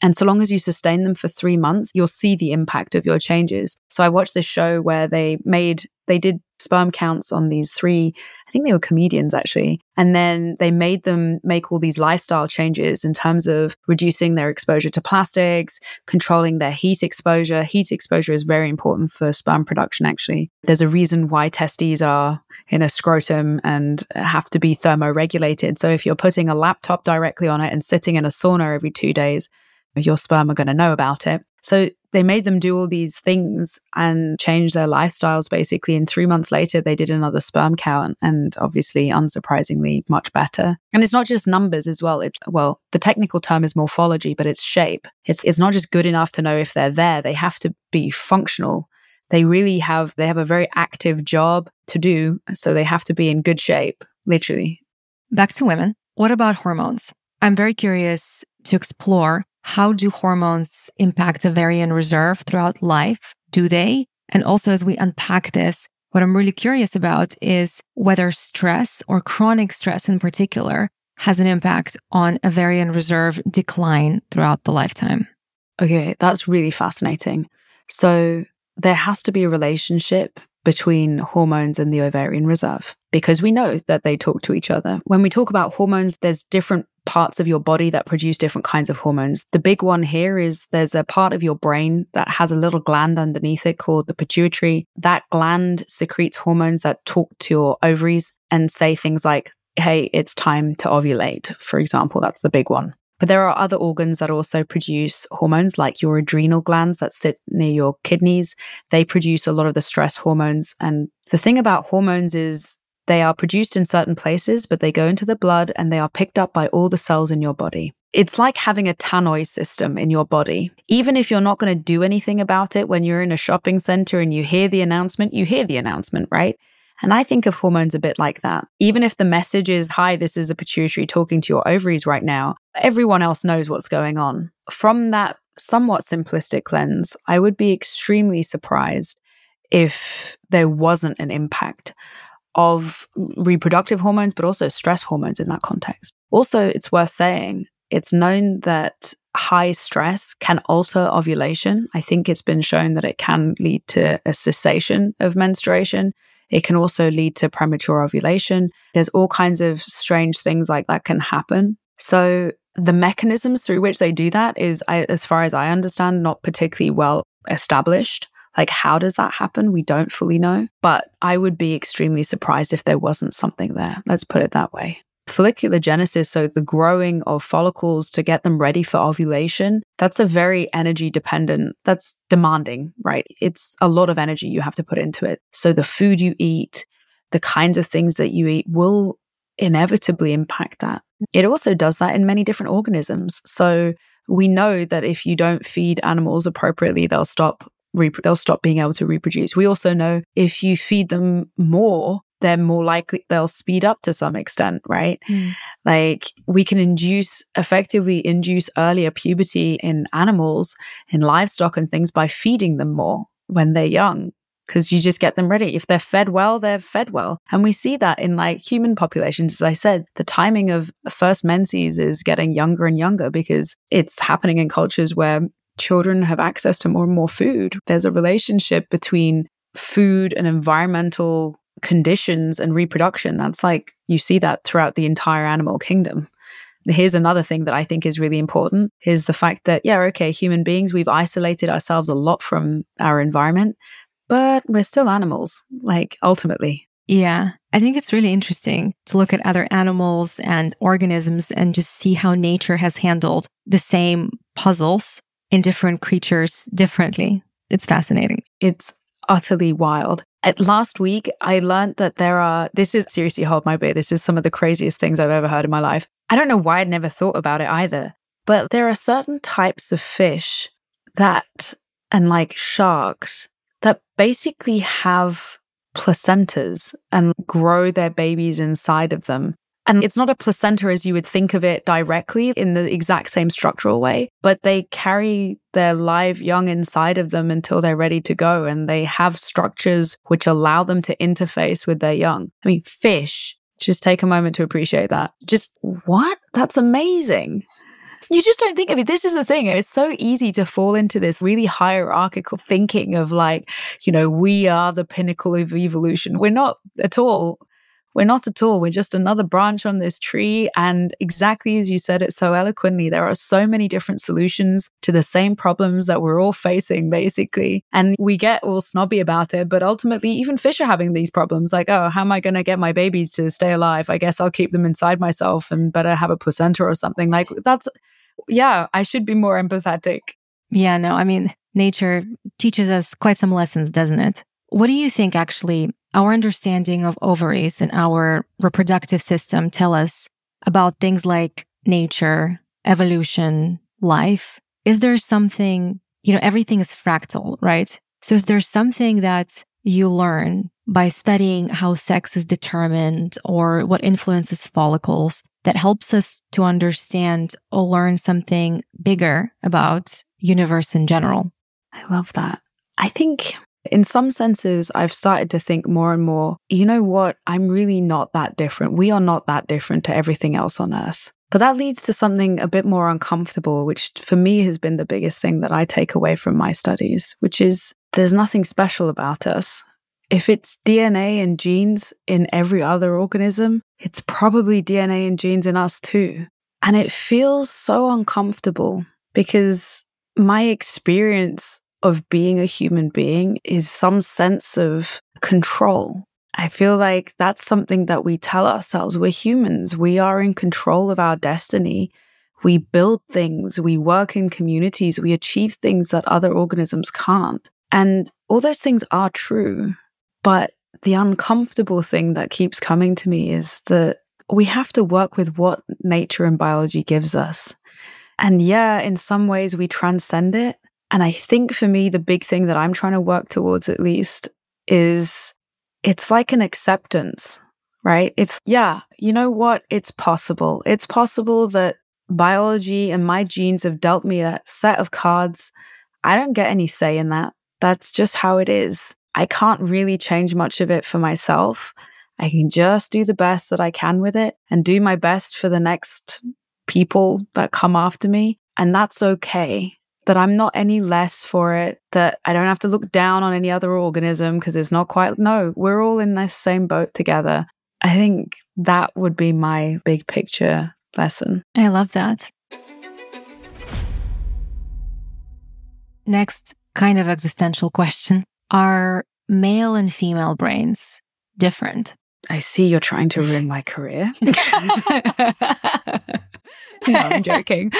And so long as you sustain them for three months, you'll see the impact of your changes. So I watched this show where they made, they did sperm counts on these three, I think they were comedians actually. And then they made them make all these lifestyle changes in terms of reducing their exposure to plastics, controlling their heat exposure. Heat exposure is very important for sperm production, actually. There's a reason why testes are in a scrotum and have to be thermoregulated. So if you're putting a laptop directly on it and sitting in a sauna every two days, your sperm are going to know about it. So they made them do all these things and change their lifestyles basically. And three months later, they did another sperm count and obviously, unsurprisingly, much better. And it's not just numbers as well. It's, well, the technical term is morphology, but it's shape. It's, it's not just good enough to know if they're there. They have to be functional. They really have, they have a very active job to do. So they have to be in good shape, literally. Back to women. What about hormones? I'm very curious to explore how do hormones impact ovarian reserve throughout life? Do they? And also, as we unpack this, what I'm really curious about is whether stress or chronic stress in particular has an impact on ovarian reserve decline throughout the lifetime. Okay, that's really fascinating. So, there has to be a relationship between hormones and the ovarian reserve because we know that they talk to each other. When we talk about hormones, there's different parts of your body that produce different kinds of hormones. The big one here is there's a part of your brain that has a little gland underneath it called the pituitary. That gland secretes hormones that talk to your ovaries and say things like, hey, it's time to ovulate, for example. That's the big one. But there are other organs that also produce hormones, like your adrenal glands that sit near your kidneys. They produce a lot of the stress hormones. And the thing about hormones is they are produced in certain places, but they go into the blood and they are picked up by all the cells in your body. It's like having a tannoy system in your body. Even if you're not going to do anything about it when you're in a shopping center and you hear the announcement, you hear the announcement, right? And I think of hormones a bit like that. Even if the message is, hi, this is a pituitary talking to your ovaries right now, everyone else knows what's going on. From that somewhat simplistic lens, I would be extremely surprised if there wasn't an impact of reproductive hormones, but also stress hormones in that context. Also, it's worth saying it's known that high stress can alter ovulation. I think it's been shown that it can lead to a cessation of menstruation. It can also lead to premature ovulation. There's all kinds of strange things like that can happen. So, the mechanisms through which they do that is, as far as I understand, not particularly well established. Like, how does that happen? We don't fully know. But I would be extremely surprised if there wasn't something there. Let's put it that way. Folliculogenesis, so the growing of follicles to get them ready for ovulation, that's a very energy dependent, that's demanding, right? It's a lot of energy you have to put into it. So the food you eat, the kinds of things that you eat will inevitably impact that. It also does that in many different organisms. So we know that if you don't feed animals appropriately, they'll stop they'll stop being able to reproduce. We also know if you feed them more, they're more likely they'll speed up to some extent, right? Mm. Like we can induce effectively induce earlier puberty in animals, in livestock and things by feeding them more when they're young. because you just get them ready. If they're fed well, they're fed well. And we see that in like human populations. As I said, the timing of first menses is getting younger and younger because it's happening in cultures where children have access to more and more food. There's a relationship between food and environmental conditions and reproduction. That's like you see that throughout the entire animal kingdom. Here's another thing that I think is really important is the fact that, yeah, okay, human beings, we've isolated ourselves a lot from our environment, but we're still animals, like ultimately. Yeah, I think it's really interesting to look at other animals and organisms and just see how nature has handled the same puzzles in different creatures differently. It's fascinating. It's utterly wild. At last week, I learned that there are, this is seriously hold my beer. This is some of the craziest things I've ever heard in my life. I don't know why I'd never thought about it either, but there are certain types of fish that, and like sharks, that basically have placentas and grow their babies inside of them. And it's not a placenta as you would think of it directly in the exact same structural way, but they carry their live young inside of them until they're ready to go. And they have structures which allow them to interface with their young. I mean, fish, just take a moment to appreciate that. Just what? That's amazing. You just don't think of it. This is the thing. It's so easy to fall into this really hierarchical thinking of like, you know, we are the pinnacle of evolution. We're not at all. We're not at all. We're just another branch on this tree. And exactly as you said it so eloquently, there are so many different solutions to the same problems that we're all facing, basically. And we get all snobby about it. But ultimately, even fish are having these problems like, oh, how am I going to get my babies to stay alive? I guess I'll keep them inside myself and better have a placenta or something. Like, that's, yeah, I should be more empathetic. Yeah, no, I mean, nature teaches us quite some lessons, doesn't it? What do you think actually our understanding of ovaries and our reproductive system tell us about things like nature, evolution, life? Is there something, you know, everything is fractal, right? So is there something that you learn by studying how sex is determined or what influences follicles that helps us to understand or learn something bigger about universe in general? I love that. I think in some senses, I've started to think more and more, you know what? I'm really not that different. We are not that different to everything else on earth. But that leads to something a bit more uncomfortable, which for me has been the biggest thing that I take away from my studies, which is there's nothing special about us. If it's DNA and genes in every other organism, it's probably DNA and genes in us too. And it feels so uncomfortable because my experience of being a human being is some sense of control. I feel like that's something that we tell ourselves. We're humans. We are in control of our destiny. We build things, we work in communities, we achieve things that other organisms can't. And all those things are true. But the uncomfortable thing that keeps coming to me is that we have to work with what nature and biology gives us. And yeah, in some ways we transcend it, and I think for me, the big thing that I'm trying to work towards at least is it's like an acceptance, right? It's, yeah, you know what? It's possible. It's possible that biology and my genes have dealt me a set of cards. I don't get any say in that. That's just how it is. I can't really change much of it for myself. I can just do the best that I can with it and do my best for the next people that come after me. And that's okay that I'm not any less for it, that I don't have to look down on any other organism because it's not quite, no, we're all in this same boat together. I think that would be my big picture lesson. I love that. Next kind of existential question Are male and female brains different? I see you're trying to ruin my career. (laughs) (laughs) no, I'm joking.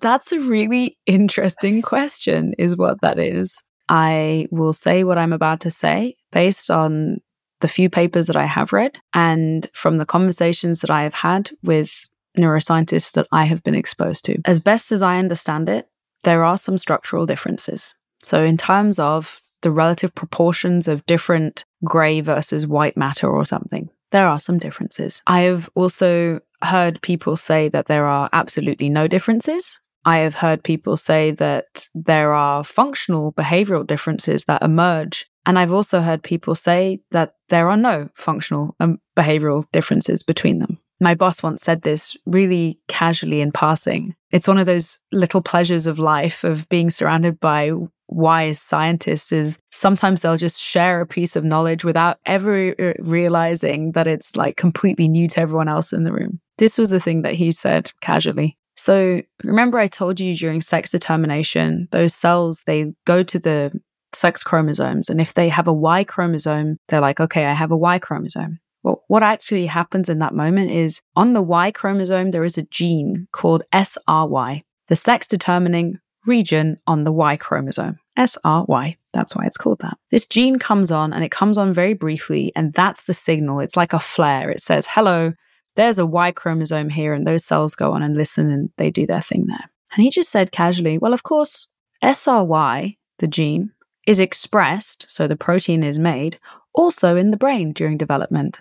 That's a really interesting question, is what that is. I will say what I'm about to say based on the few papers that I have read and from the conversations that I have had with neuroscientists that I have been exposed to. As best as I understand it, there are some structural differences. So, in terms of the relative proportions of different gray versus white matter or something, there are some differences. I have also heard people say that there are absolutely no differences. I have heard people say that there are functional behavioral differences that emerge And I've also heard people say that there are no functional and behavioral differences between them. My boss once said this really casually in passing. It's one of those little pleasures of life of being surrounded by wise scientists is sometimes they'll just share a piece of knowledge without ever realizing that it's like completely new to everyone else in the room. This was the thing that he said casually. So remember I told you during sex determination, those cells, they go to the sex chromosomes. And if they have a Y chromosome, they're like, okay, I have a Y chromosome. Well, what actually happens in that moment is on the Y chromosome, there is a gene called SRY, the sex determining region on the Y chromosome. SRY. That's why it's called that. This gene comes on and it comes on very briefly, and that's the signal. It's like a flare. It says, hello, there's a Y chromosome here, and those cells go on and listen and they do their thing there. And he just said casually, well, of course, SRY, the gene, is expressed, so the protein is made, also in the brain during development.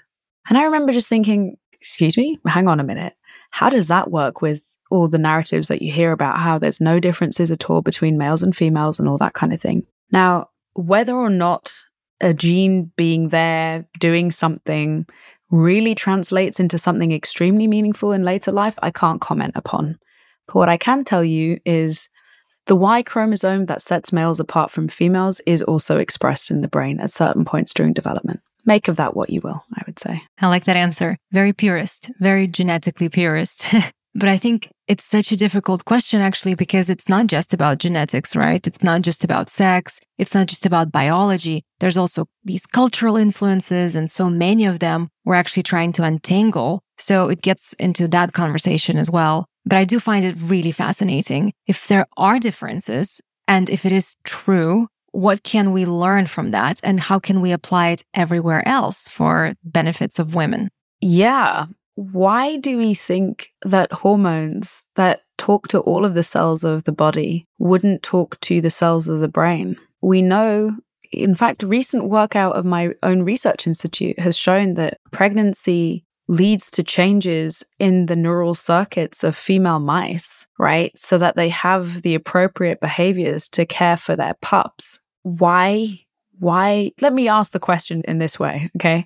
And I remember just thinking, excuse me, hang on a minute. How does that work with all the narratives that you hear about how there's no differences at all between males and females and all that kind of thing? Now, whether or not a gene being there doing something really translates into something extremely meaningful in later life, I can't comment upon. But what I can tell you is the Y chromosome that sets males apart from females is also expressed in the brain at certain points during development. Make of that what you will, I would say. I like that answer. Very purist, very genetically purist. (laughs) but I think it's such a difficult question, actually, because it's not just about genetics, right? It's not just about sex. It's not just about biology. There's also these cultural influences, and so many of them we're actually trying to untangle. So it gets into that conversation as well. But I do find it really fascinating. If there are differences, and if it is true, what can we learn from that? And how can we apply it everywhere else for benefits of women? Yeah. Why do we think that hormones that talk to all of the cells of the body wouldn't talk to the cells of the brain? We know in fact, recent work out of my own research institute has shown that pregnancy leads to changes in the neural circuits of female mice, right? So that they have the appropriate behaviors to care for their pups. Why? Why? Let me ask the question in this way, okay?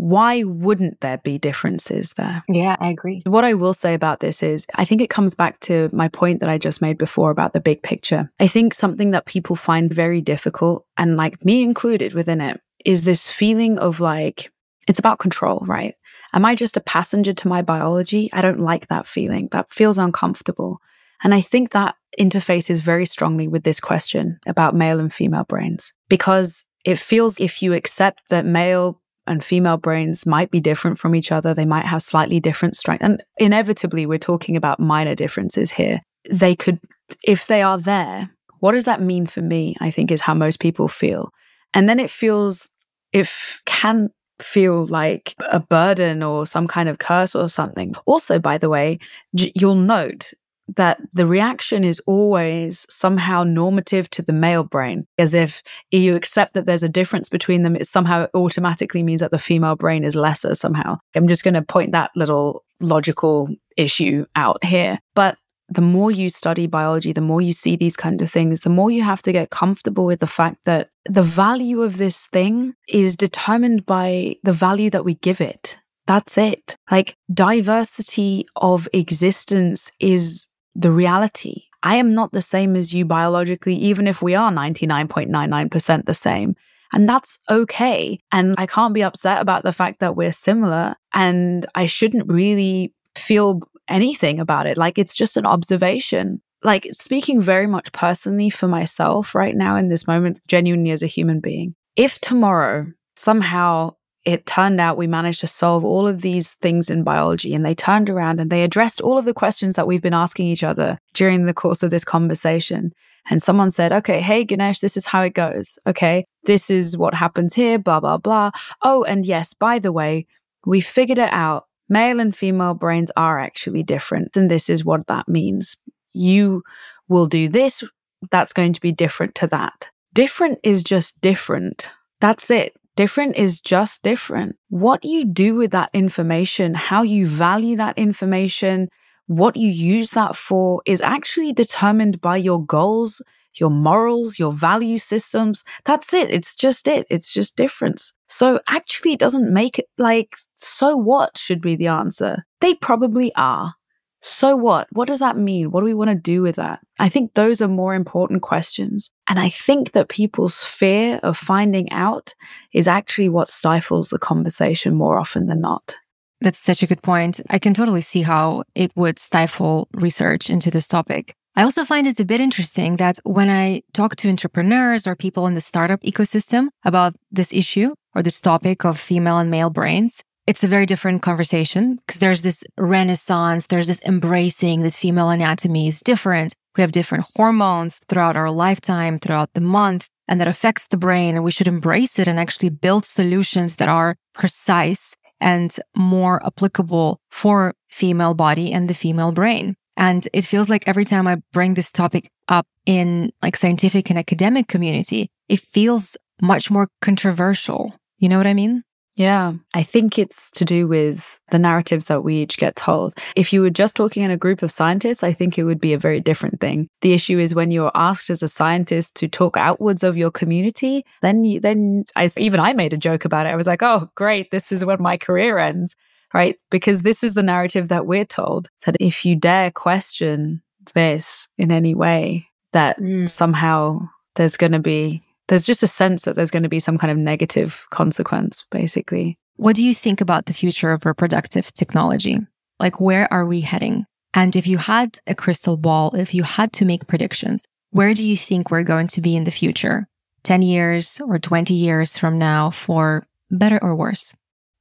Why wouldn't there be differences there? Yeah, I agree. What I will say about this is I think it comes back to my point that I just made before about the big picture. I think something that people find very difficult, and like me included within it, is this feeling of like, it's about control, right? Am I just a passenger to my biology? I don't like that feeling. That feels uncomfortable. And I think that interfaces very strongly with this question about male and female brains because it feels if you accept that male and female brains might be different from each other, they might have slightly different strength. And inevitably, we're talking about minor differences here. They could, if they are there, what does that mean for me? I think is how most people feel. And then it feels, if can feel like a burden or some kind of curse or something. Also, by the way, you'll note that the reaction is always somehow normative to the male brain, as if you accept that there's a difference between them, it somehow automatically means that the female brain is lesser somehow. I'm just going to point that little logical issue out here. But the more you study biology, the more you see these kind of things, the more you have to get comfortable with the fact that the value of this thing is determined by the value that we give it. That's it. Like diversity of existence is the reality. I am not the same as you biologically, even if we are 99.99% the same. And that's okay. And I can't be upset about the fact that we're similar. And I shouldn't really feel anything about it. Like it's just an observation. Like speaking very much personally for myself right now in this moment, genuinely as a human being. If tomorrow somehow it turned out we managed to solve all of these things in biology and they turned around and they addressed all of the questions that we've been asking each other during the course of this conversation. And someone said, okay, hey, Güneş, this is how it goes. Okay. This is what happens here, blah, blah, blah. Oh, and yes, by the way, we figured it out male and female brains are actually different. And this is what that means. You will do this, that's going to be different to that. Different is just different. That's it. Different is just different. What you do with that information, how you value that information, what you use that for is actually determined by your goals, your morals, your value systems. That's it. It's just it. It's just difference. So actually, it doesn't make it like, so what should be the answer. They probably are. So what? What does that mean? What do we want to do with that? I think those are more important questions. And I think that people's fear of finding out is actually what stifles the conversation more often than not. That's such a good point. I can totally see how it would stifle research into this topic. I also find it a bit interesting that when I talk to entrepreneurs or people in the startup ecosystem about this issue or this topic of female and male brains, it's a very different conversation because there's this renaissance, there's this embracing that female anatomy is different. We have different hormones throughout our lifetime, throughout the month, and that affects the brain. And we should embrace it and actually build solutions that are precise and more applicable for female body and the female brain. And it feels like every time I bring this topic up in like scientific and academic community, it feels much more controversial. You know what I mean? Yeah, I think it's to do with the narratives that we each get told. If you were just talking in a group of scientists, I think it would be a very different thing. The issue is when you're asked as a scientist to talk outwards of your community, then you, then I even I made a joke about it. I was like, "Oh, great, this is when my career ends." Right? Because this is the narrative that we're told that if you dare question this in any way, that mm. somehow there's going to be there's just a sense that there's going to be some kind of negative consequence, basically. What do you think about the future of reproductive technology? Like, where are we heading? And if you had a crystal ball, if you had to make predictions, where do you think we're going to be in the future? 10 years or 20 years from now for better or worse?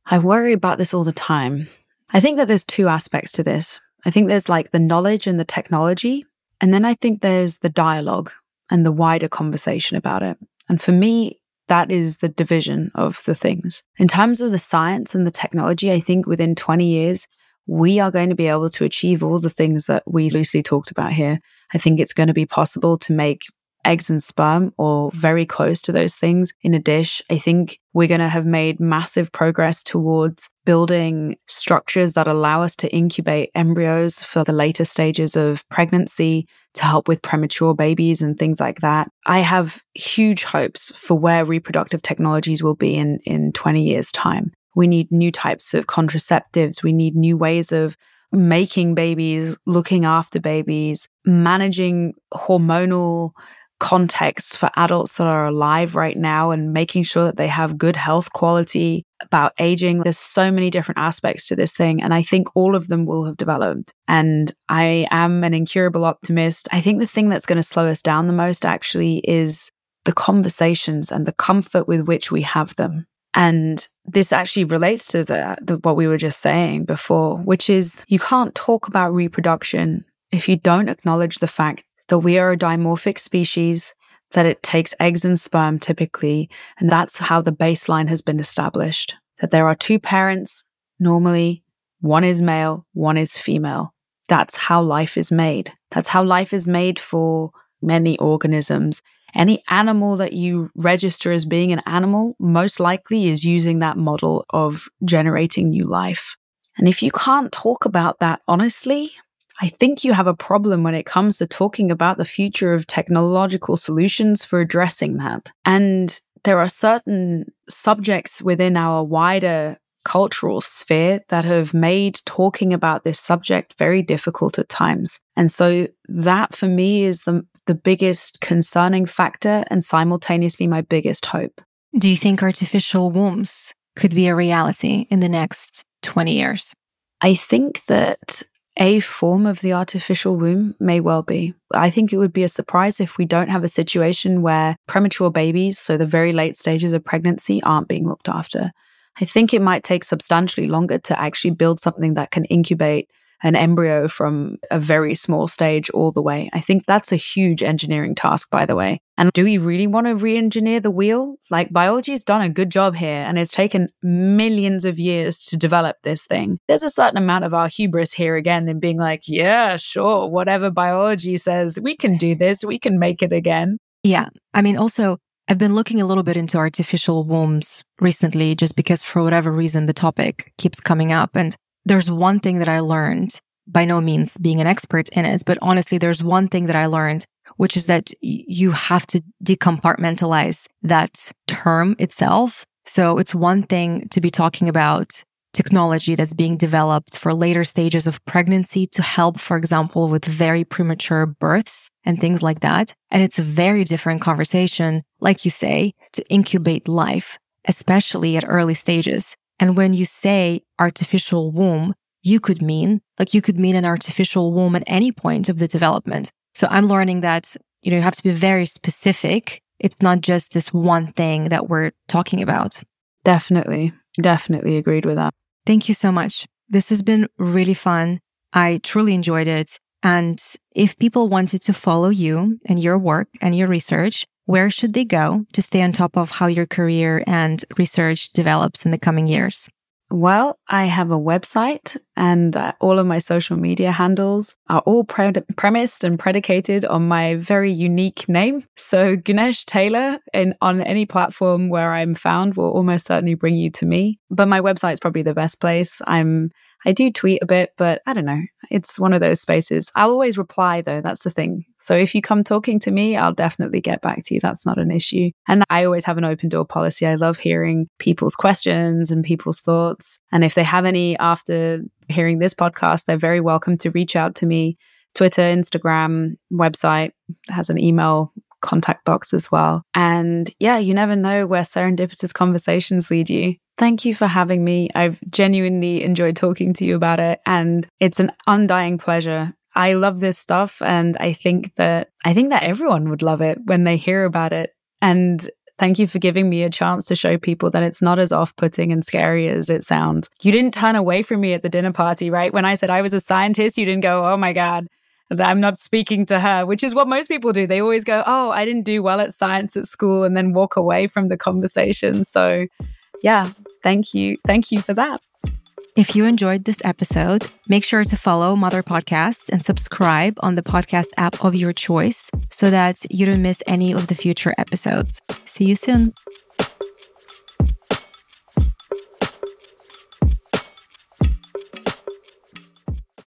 I worry about this all the time. I think that there's two aspects to this. I think there's like the knowledge and the technology. And then I think there's the dialogue and the wider conversation about it. And for me, that is the division of the things. In terms of the science and the technology, I think within 20 years, we are going to be able to achieve all the things that we loosely talked about here. I think it's going to be possible to make eggs and sperm or very close to those things in a dish, I think we're going to have made massive progress towards building structures that allow us to incubate embryos for the later stages of pregnancy to help with premature babies and things like that. I have huge hopes for where reproductive technologies will be in, in 20 years' time. We need new types of contraceptives. We need new ways of making babies, looking after babies, managing hormonal context for adults that are alive right now and making sure that they have good health quality about aging. There's so many different aspects to this thing. And I think all of them will have developed. And I am an incurable optimist. I think the thing that's going to slow us down the most actually is the conversations and the comfort with which we have them. And this actually relates to the, the, what we were just saying before, which is you can't talk about reproduction if you don't acknowledge the fact that we are a dimorphic species, that it takes eggs and sperm typically, and that's how the baseline has been established. That there are two parents, normally, one is male, one is female. That's how life is made. That's how life is made for many organisms. Any animal that you register as being an animal most likely is using that model of generating new life. And if you can't talk about that honestly, I think you have a problem when it comes to talking about the future of technological solutions for addressing that. And there are certain subjects within our wider cultural sphere that have made talking about this subject very difficult at times. And so that for me is the the biggest concerning factor and simultaneously my biggest hope. Do you think artificial wombs could be a reality in the next 20 years? I think that a form of the artificial womb may well be. I think it would be a surprise if we don't have a situation where premature babies, so the very late stages of pregnancy, aren't being looked after. I think it might take substantially longer to actually build something that can incubate an embryo from a very small stage all the way. I think that's a huge engineering task, by the way. And do we really want to re engineer the wheel? Like, biology's done a good job here, and it's taken millions of years to develop this thing. There's a certain amount of our hubris here again in being like, yeah, sure, whatever biology says, we can do this, we can make it again. Yeah. I mean, also, I've been looking a little bit into artificial wombs recently, just because for whatever reason, the topic keeps coming up. And there's one thing that I learned, by no means being an expert in it, but honestly, there's one thing that I learned which is that you have to decompartmentalize that term itself. So it's one thing to be talking about technology that's being developed for later stages of pregnancy to help, for example, with very premature births and things like that. And it's a very different conversation, like you say, to incubate life, especially at early stages. And when you say artificial womb, you could mean, like you could mean an artificial womb at any point of the development. So I'm learning that, you know, you have to be very specific. It's not just this one thing that we're talking about. Definitely. Definitely agreed with that. Thank you so much. This has been really fun. I truly enjoyed it. And if people wanted to follow you and your work and your research, where should they go to stay on top of how your career and research develops in the coming years? Well, I have a website and uh, all of my social media handles are all pre- premised and predicated on my very unique name. So Güneş Taylor in, on any platform where I'm found will almost certainly bring you to me. But my website is probably the best place. I'm I do tweet a bit, but I don't know. It's one of those spaces. I'll always reply though. That's the thing. So if you come talking to me, I'll definitely get back to you. That's not an issue. And I always have an open door policy. I love hearing people's questions and people's thoughts. And if they have any after hearing this podcast, they're very welcome to reach out to me. Twitter, Instagram, website has an email contact box as well. And yeah, you never know where serendipitous conversations lead you. Thank you for having me. I've genuinely enjoyed talking to you about it and it's an undying pleasure. I love this stuff and I think that I think that everyone would love it when they hear about it. And Thank you for giving me a chance to show people that it's not as off putting and scary as it sounds. You didn't turn away from me at the dinner party, right? When I said I was a scientist, you didn't go, oh my God, I'm not speaking to her, which is what most people do. They always go, Oh, I didn't do well at science at school, and then walk away from the conversation. So, yeah, thank you. Thank you for that. If you enjoyed this episode, make sure to follow Mother Podcast and subscribe on the podcast app of your choice so that you don't miss any of the future episodes. See you soon.